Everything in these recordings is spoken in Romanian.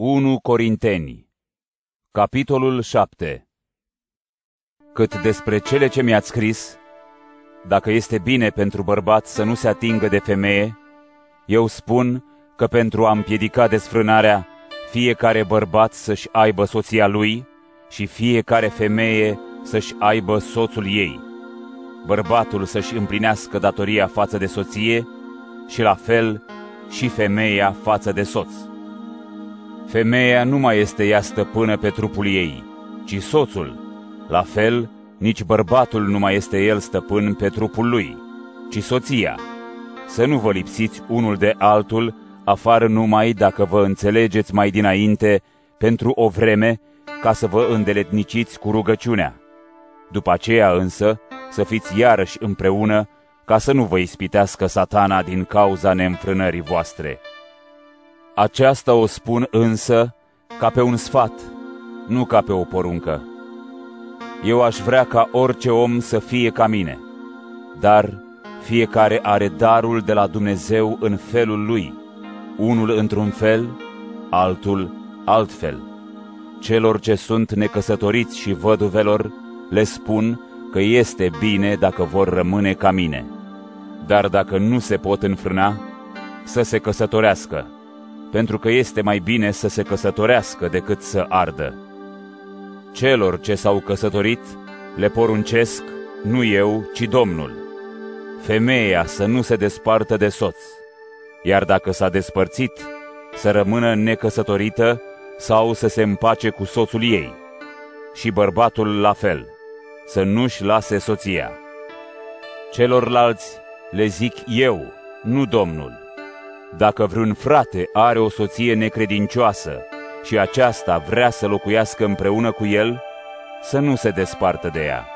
1 Corinteni Capitolul 7 Cât despre cele ce mi-ați scris, dacă este bine pentru bărbat să nu se atingă de femeie, eu spun că pentru a împiedica desfrânarea, fiecare bărbat să-și aibă soția lui și fiecare femeie să-și aibă soțul ei. Bărbatul să-și împlinească datoria față de soție și la fel și femeia față de soț. Femeia nu mai este ea stăpână pe trupul ei, ci soțul. La fel, nici bărbatul nu mai este el stăpân pe trupul lui, ci soția. Să nu vă lipsiți unul de altul, afară numai dacă vă înțelegeți mai dinainte pentru o vreme, ca să vă îndeletniciți cu rugăciunea. După aceea însă, să fiți iarăși împreună, ca să nu vă ispitească satana din cauza neînfrânării voastre. Aceasta o spun însă ca pe un sfat, nu ca pe o poruncă. Eu aș vrea ca orice om să fie ca mine, dar fiecare are darul de la Dumnezeu în felul lui, unul într-un fel, altul altfel. Celor ce sunt necăsătoriți și văduvelor le spun că este bine dacă vor rămâne ca mine, dar dacă nu se pot înfrâna, să se căsătorească pentru că este mai bine să se căsătorească decât să ardă. Celor ce s-au căsătorit le poruncesc, nu eu, ci Domnul. Femeia să nu se despartă de soț, iar dacă s-a despărțit, să rămână necăsătorită sau să se împace cu soțul ei. Și bărbatul la fel, să nu-și lase soția. Celorlalți le zic eu, nu Domnul dacă vreun frate are o soție necredincioasă și aceasta vrea să locuiască împreună cu el, să nu se despartă de ea.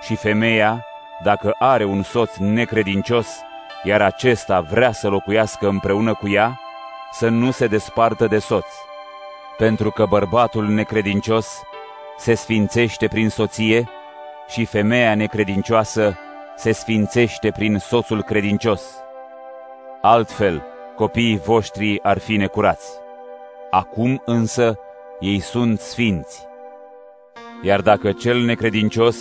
Și femeia, dacă are un soț necredincios, iar acesta vrea să locuiască împreună cu ea, să nu se despartă de soț, pentru că bărbatul necredincios se sfințește prin soție și femeia necredincioasă se sfințește prin soțul credincios. Altfel, copiii voștri ar fi necurați. Acum însă ei sunt sfinți. Iar dacă cel necredincios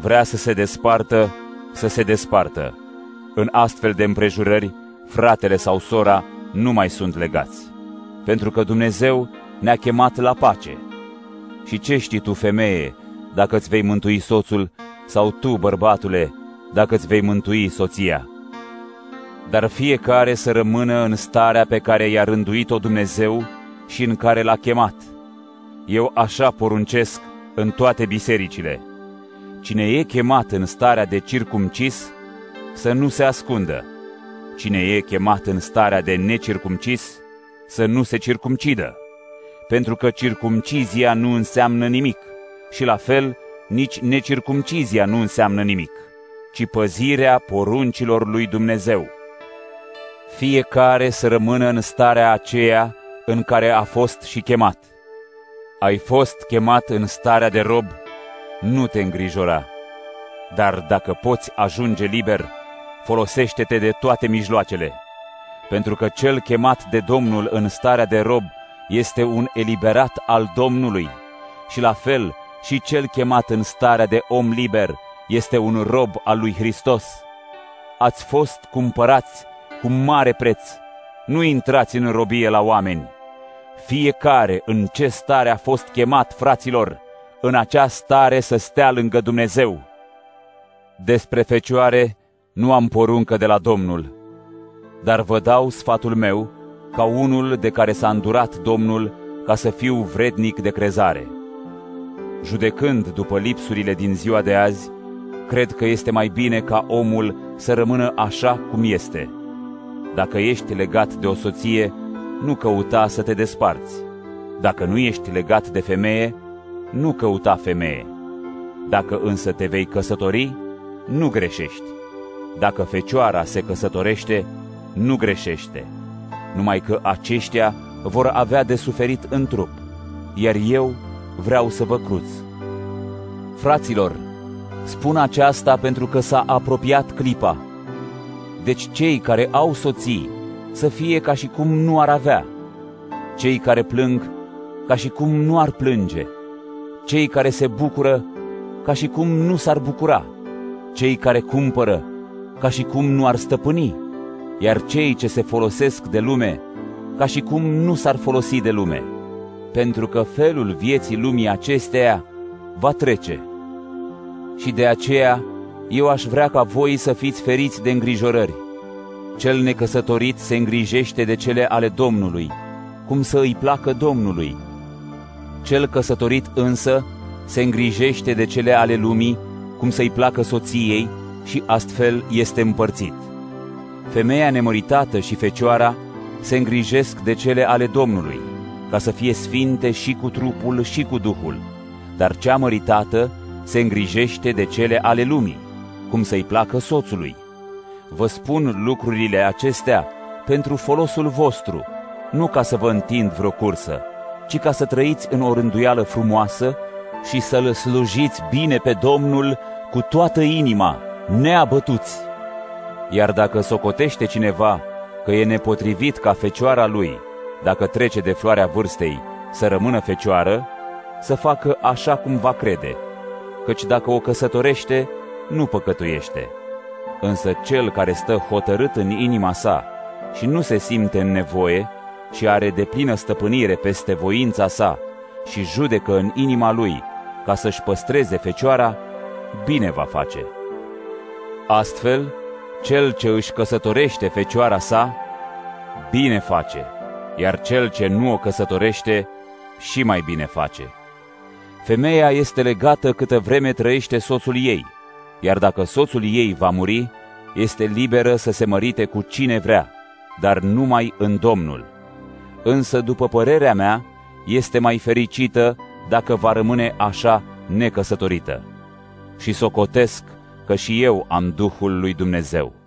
vrea să se despartă, să se despartă. În astfel de împrejurări, fratele sau sora nu mai sunt legați, pentru că Dumnezeu ne-a chemat la pace. Și ce știi tu, femeie, dacă îți vei mântui soțul, sau tu, bărbatule, dacă îți vei mântui soția? Dar fiecare să rămână în starea pe care i-a rânduit-o Dumnezeu și în care l-a chemat. Eu așa poruncesc în toate bisericile. Cine e chemat în starea de circumcis, să nu se ascundă. Cine e chemat în starea de necircumcis, să nu se circumcidă. Pentru că circumcizia nu înseamnă nimic și la fel nici necircumcizia nu înseamnă nimic, ci păzirea poruncilor lui Dumnezeu fiecare să rămână în starea aceea în care a fost și chemat. Ai fost chemat în starea de rob, nu te îngrijora. Dar dacă poți ajunge liber, folosește-te de toate mijloacele, pentru că cel chemat de Domnul în starea de rob este un eliberat al Domnului și la fel și cel chemat în starea de om liber este un rob al lui Hristos. Ați fost cumpărați cu mare preț. Nu intrați în robie la oameni. Fiecare în ce stare a fost chemat, fraților, în acea stare să stea lângă Dumnezeu. Despre fecioare nu am poruncă de la Domnul, dar vă dau sfatul meu ca unul de care s-a îndurat Domnul ca să fiu vrednic de crezare. Judecând după lipsurile din ziua de azi, cred că este mai bine ca omul să rămână așa cum este dacă ești legat de o soție, nu căuta să te desparți. Dacă nu ești legat de femeie, nu căuta femeie. Dacă însă te vei căsători, nu greșești. Dacă fecioara se căsătorește, nu greșește. Numai că aceștia vor avea de suferit în trup, iar eu vreau să vă cruț. Fraților, spun aceasta pentru că s-a apropiat clipa deci cei care au soții să fie ca și cum nu ar avea, cei care plâng ca și cum nu ar plânge, cei care se bucură ca și cum nu s-ar bucura, cei care cumpără ca și cum nu ar stăpâni, iar cei ce se folosesc de lume ca și cum nu s-ar folosi de lume, pentru că felul vieții lumii acesteia va trece. Și de aceea eu aș vrea ca voi să fiți feriți de îngrijorări. Cel necăsătorit se îngrijește de cele ale Domnului, cum să îi placă Domnului. Cel căsătorit însă se îngrijește de cele ale lumii, cum să-i placă soției și astfel este împărțit. Femeia nemăritată și fecioara se îngrijesc de cele ale Domnului, ca să fie sfinte și cu trupul și cu duhul, dar cea măritată se îngrijește de cele ale lumii, cum să-i placă soțului. Vă spun lucrurile acestea pentru folosul vostru, nu ca să vă întind vreo cursă, ci ca să trăiți în o rânduială frumoasă și să-L slujiți bine pe Domnul cu toată inima, neabătuți. Iar dacă socotește cineva că e nepotrivit ca fecioara lui, dacă trece de floarea vârstei, să rămână fecioară, să facă așa cum va crede, căci dacă o căsătorește, nu păcătuiește. Însă cel care stă hotărât în inima sa și nu se simte în nevoie și are de plină stăpânire peste voința sa și judecă în inima lui ca să-și păstreze fecioara, bine va face. Astfel, cel ce își căsătorește fecioara sa, bine face, iar cel ce nu o căsătorește, și mai bine face. Femeia este legată câtă vreme trăiește soțul ei, iar dacă soțul ei va muri, este liberă să se mărite cu cine vrea, dar numai în Domnul. Însă, după părerea mea, este mai fericită dacă va rămâne așa necăsătorită. Și socotesc că și eu am Duhul lui Dumnezeu.